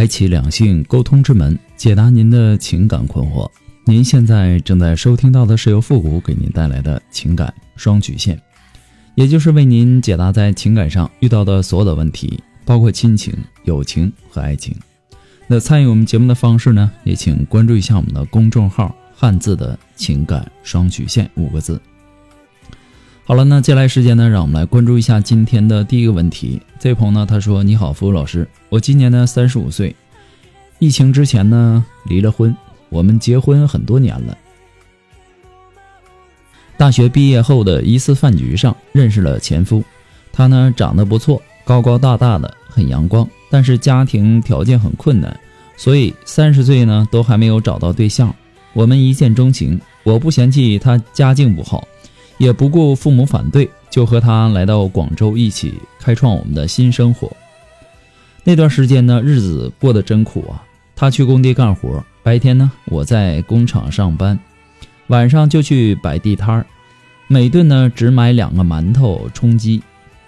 开启两性沟通之门，解答您的情感困惑。您现在正在收听到的是由复古给您带来的情感双曲线，也就是为您解答在情感上遇到的所有的问题，包括亲情、友情和爱情。那参与我们节目的方式呢，也请关注一下我们的公众号“汉字的情感双曲线”五个字。好了，那接下来时间呢，让我们来关注一下今天的第一个问题。这位朋友呢，他说：“你好，服务老师，我今年呢三十五岁，疫情之前呢离了婚，我们结婚很多年了。大学毕业后的一次饭局上认识了前夫，他呢长得不错，高高大大的，很阳光，但是家庭条件很困难，所以三十岁呢都还没有找到对象。我们一见钟情，我不嫌弃他家境不好。”也不顾父母反对，就和他来到广州，一起开创我们的新生活。那段时间呢，日子过得真苦啊！他去工地干活，白天呢我在工厂上班，晚上就去摆地摊儿，每顿呢只买两个馒头充饥。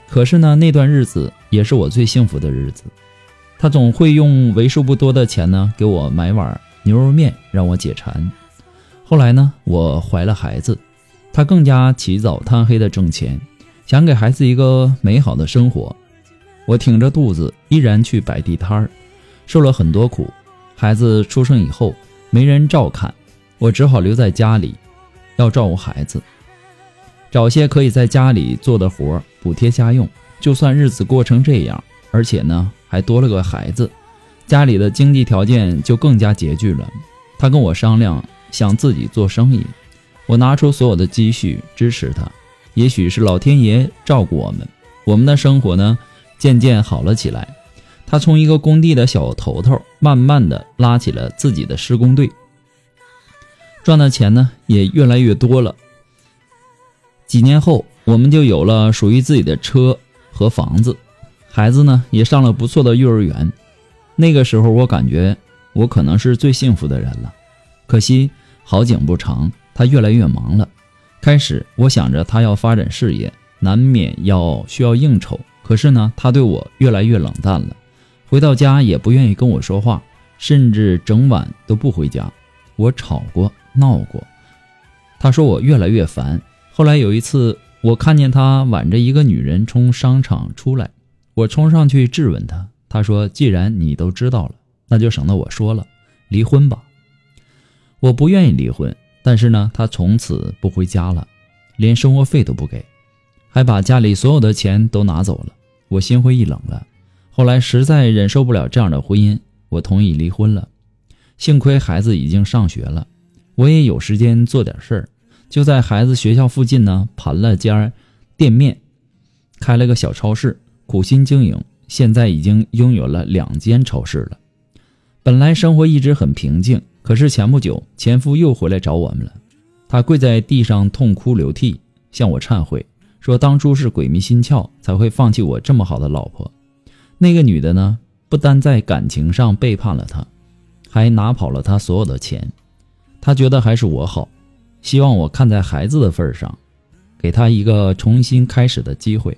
可是呢，那段日子也是我最幸福的日子。他总会用为数不多的钱呢给我买碗牛肉面，让我解馋。后来呢，我怀了孩子。他更加起早贪黑的挣钱，想给孩子一个美好的生活。我挺着肚子依然去摆地摊儿，受了很多苦。孩子出生以后没人照看，我只好留在家里，要照顾孩子，找些可以在家里做的活补贴家用。就算日子过成这样，而且呢还多了个孩子，家里的经济条件就更加拮据了。他跟我商量，想自己做生意。我拿出所有的积蓄支持他，也许是老天爷照顾我们，我们的生活呢渐渐好了起来。他从一个工地的小头头，慢慢的拉起了自己的施工队，赚的钱呢也越来越多了。几年后，我们就有了属于自己的车和房子，孩子呢也上了不错的幼儿园。那个时候，我感觉我可能是最幸福的人了。可惜好景不长。他越来越忙了。开始我想着他要发展事业，难免要需要应酬。可是呢，他对我越来越冷淡了。回到家也不愿意跟我说话，甚至整晚都不回家。我吵过，闹过。他说我越来越烦。后来有一次，我看见他挽着一个女人从商场出来，我冲上去质问他。他说：“既然你都知道了，那就省得我说了，离婚吧。”我不愿意离婚。但是呢，他从此不回家了，连生活费都不给，还把家里所有的钱都拿走了。我心灰意冷了。后来实在忍受不了这样的婚姻，我同意离婚了。幸亏孩子已经上学了，我也有时间做点事儿，就在孩子学校附近呢盘了家店面，开了个小超市，苦心经营，现在已经拥有了两间超市了。本来生活一直很平静。可是前不久，前夫又回来找我们了。他跪在地上痛哭流涕，向我忏悔，说当初是鬼迷心窍才会放弃我这么好的老婆。那个女的呢，不单在感情上背叛了他，还拿跑了他所有的钱。他觉得还是我好，希望我看在孩子的份上，给他一个重新开始的机会。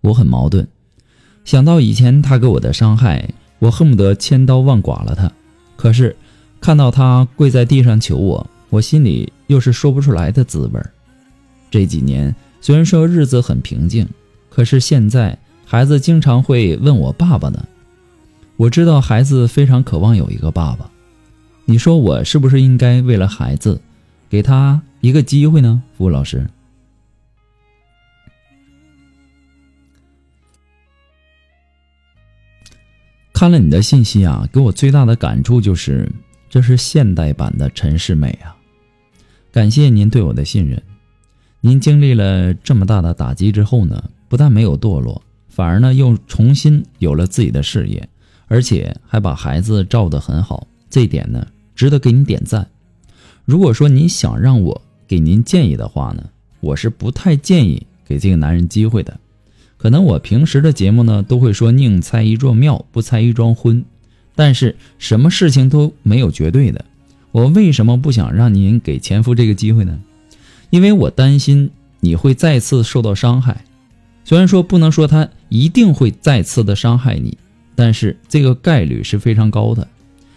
我很矛盾，想到以前他给我的伤害。我恨不得千刀万剐了他，可是看到他跪在地上求我，我心里又是说不出来的滋味这几年虽然说日子很平静，可是现在孩子经常会问我爸爸呢。我知道孩子非常渴望有一个爸爸，你说我是不是应该为了孩子，给他一个机会呢？服务老师。看了你的信息啊，给我最大的感触就是，这是现代版的陈世美啊！感谢您对我的信任，您经历了这么大的打击之后呢，不但没有堕落，反而呢又重新有了自己的事业，而且还把孩子照得很好，这点呢值得给你点赞。如果说你想让我给您建议的话呢，我是不太建议给这个男人机会的。可能我平时的节目呢都会说宁拆一座庙，不拆一桩婚，但是什么事情都没有绝对的。我为什么不想让您给前夫这个机会呢？因为我担心你会再次受到伤害。虽然说不能说他一定会再次的伤害你，但是这个概率是非常高的。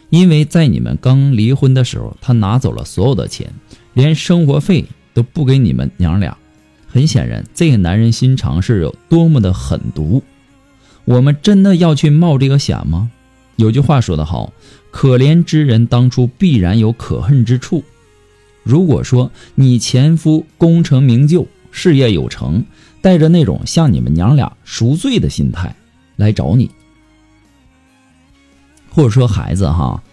因为在你们刚离婚的时候，他拿走了所有的钱，连生活费都不给你们娘俩。很显然，这个男人心肠是有多么的狠毒。我们真的要去冒这个险吗？有句话说得好，可怜之人当初必然有可恨之处。如果说你前夫功成名就、事业有成，带着那种向你们娘俩赎罪的心态来找你，或者说孩子哈，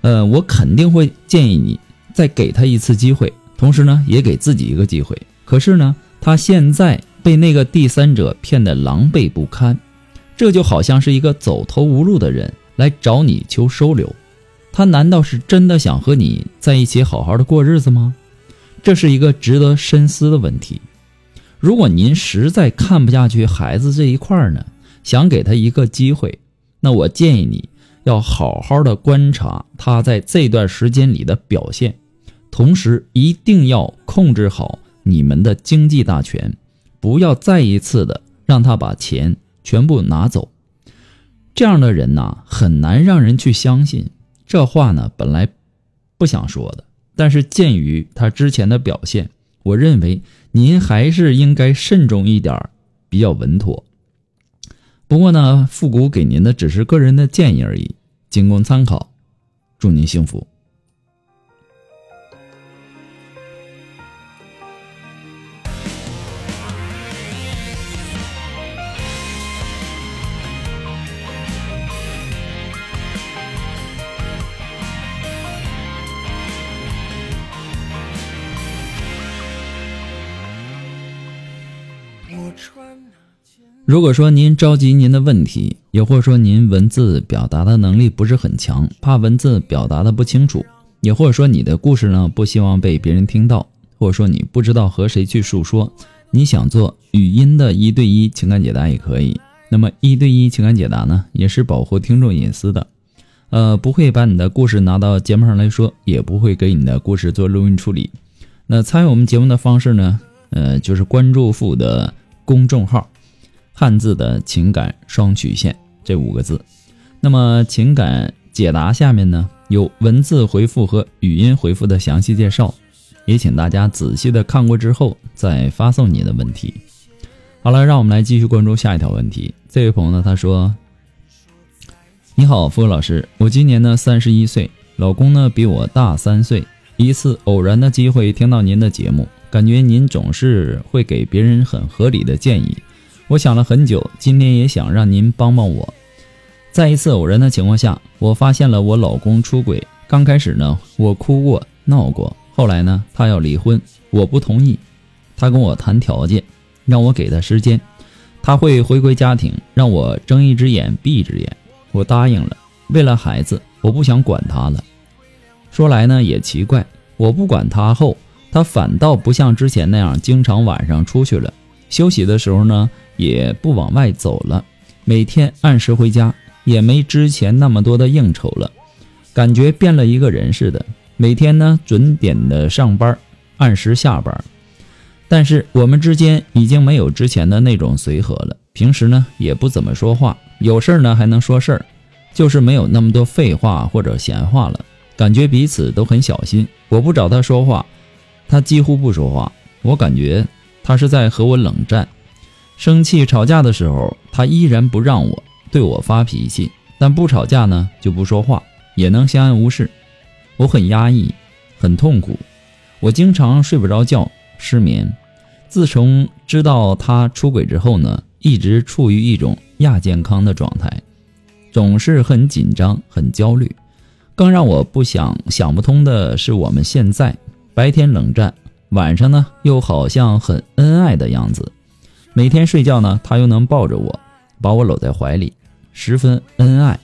呃，我肯定会建议你再给他一次机会，同时呢，也给自己一个机会。可是呢，他现在被那个第三者骗得狼狈不堪，这就好像是一个走投无路的人来找你求收留，他难道是真的想和你在一起好好的过日子吗？这是一个值得深思的问题。如果您实在看不下去孩子这一块呢，想给他一个机会，那我建议你要好好的观察他在这段时间里的表现，同时一定要控制好。你们的经济大权，不要再一次的让他把钱全部拿走。这样的人呐，很难让人去相信。这话呢，本来不想说的，但是鉴于他之前的表现，我认为您还是应该慎重一点，比较稳妥。不过呢，复古给您的只是个人的建议而已，仅供参考。祝您幸福。如果说您着急您的问题，也或者说您文字表达的能力不是很强，怕文字表达的不清楚，也或者说你的故事呢不希望被别人听到，或者说你不知道和谁去诉说，你想做语音的一对一情感解答也可以。那么一对一情感解答呢，也是保护听众隐私的，呃，不会把你的故事拿到节目上来说，也不会给你的故事做录音处理。那参与我们节目的方式呢，呃，就是关注付的公众号。汉字的情感双曲线这五个字，那么情感解答下面呢有文字回复和语音回复的详细介绍，也请大家仔细的看过之后再发送你的问题。好了，让我们来继续关注下一条问题。这位朋友呢，他说：“你好，付老师，我今年呢三十一岁，老公呢比我大三岁。一次偶然的机会听到您的节目，感觉您总是会给别人很合理的建议。”我想了很久，今天也想让您帮帮我。在一次偶然的情况下，我发现了我老公出轨。刚开始呢，我哭过、闹过。后来呢，他要离婚，我不同意。他跟我谈条件，让我给他时间，他会回归家庭，让我睁一只眼闭一只眼。我答应了。为了孩子，我不想管他了。说来呢也奇怪，我不管他后，他反倒不像之前那样经常晚上出去了。休息的时候呢。也不往外走了，每天按时回家，也没之前那么多的应酬了，感觉变了一个人似的。每天呢准点的上班，按时下班，但是我们之间已经没有之前的那种随和了。平时呢也不怎么说话，有事儿呢还能说事儿，就是没有那么多废话或者闲话了。感觉彼此都很小心，我不找他说话，他几乎不说话，我感觉他是在和我冷战。生气吵架的时候，他依然不让我对我发脾气，但不吵架呢就不说话，也能相安无事。我很压抑，很痛苦，我经常睡不着觉，失眠。自从知道他出轨之后呢，一直处于一种亚健康的状态，总是很紧张、很焦虑。更让我不想想不通的是，我们现在白天冷战，晚上呢又好像很恩爱的样子。每天睡觉呢，他又能抱着我，把我搂在怀里，十分恩爱。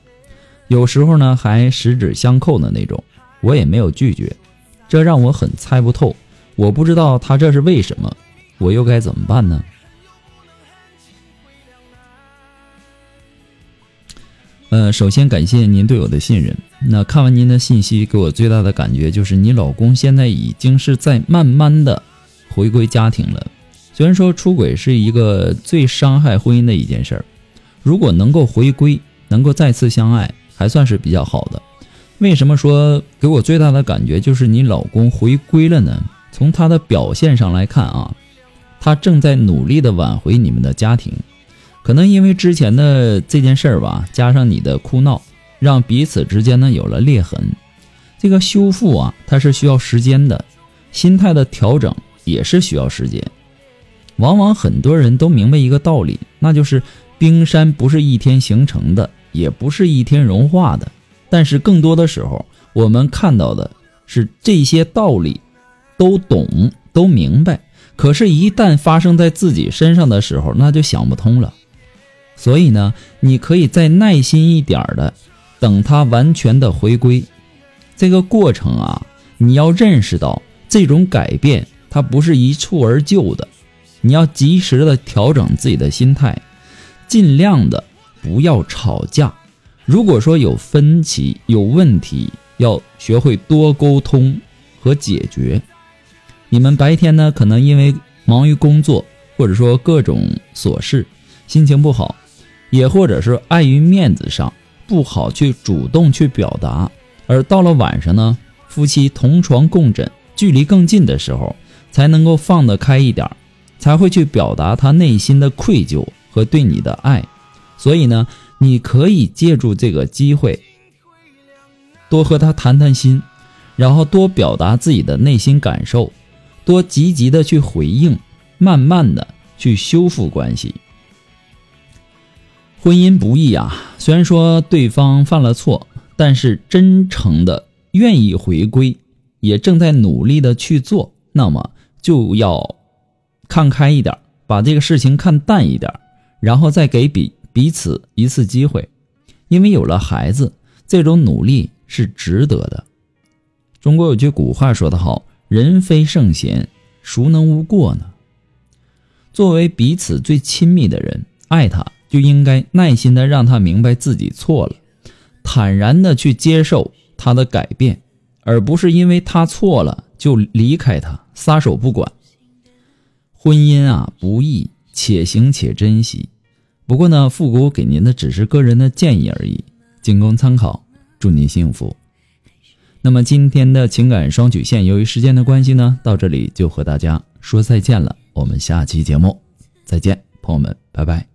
有时候呢还十指相扣的那种，我也没有拒绝，这让我很猜不透。我不知道他这是为什么，我又该怎么办呢？呃，首先感谢您对我的信任。那看完您的信息，给我最大的感觉就是，你老公现在已经是在慢慢的回归家庭了。虽然说出轨是一个最伤害婚姻的一件事儿，如果能够回归，能够再次相爱，还算是比较好的。为什么说给我最大的感觉就是你老公回归了呢？从他的表现上来看啊，他正在努力的挽回你们的家庭。可能因为之前的这件事儿吧，加上你的哭闹，让彼此之间呢有了裂痕。这个修复啊，它是需要时间的，心态的调整也是需要时间。往往很多人都明白一个道理，那就是冰山不是一天形成的，也不是一天融化的。但是更多的时候，我们看到的是这些道理，都懂都明白，可是，一旦发生在自己身上的时候，那就想不通了。所以呢，你可以再耐心一点的，等他完全的回归。这个过程啊，你要认识到这种改变它不是一蹴而就的，你要及时的调整自己的心态，尽量的不要吵架。如果说有分歧、有问题，要学会多沟通和解决。你们白天呢，可能因为忙于工作，或者说各种琐事，心情不好。也或者是碍于面子上不好去主动去表达，而到了晚上呢，夫妻同床共枕，距离更近的时候，才能够放得开一点，才会去表达他内心的愧疚和对你的爱。所以呢，你可以借助这个机会，多和他谈谈心，然后多表达自己的内心感受，多积极的去回应，慢慢的去修复关系。婚姻不易啊，虽然说对方犯了错，但是真诚的愿意回归，也正在努力的去做，那么就要看开一点，把这个事情看淡一点，然后再给彼彼此一次机会，因为有了孩子，这种努力是值得的。中国有句古话说得好：“人非圣贤，孰能无过呢？”作为彼此最亲密的人，爱他。就应该耐心的让他明白自己错了，坦然的去接受他的改变，而不是因为他错了就离开他撒手不管。婚姻啊不易，且行且珍惜。不过呢，复古给您的只是个人的建议而已，仅供参考。祝您幸福。那么今天的情感双曲线，由于时间的关系呢，到这里就和大家说再见了。我们下期节目再见，朋友们，拜拜。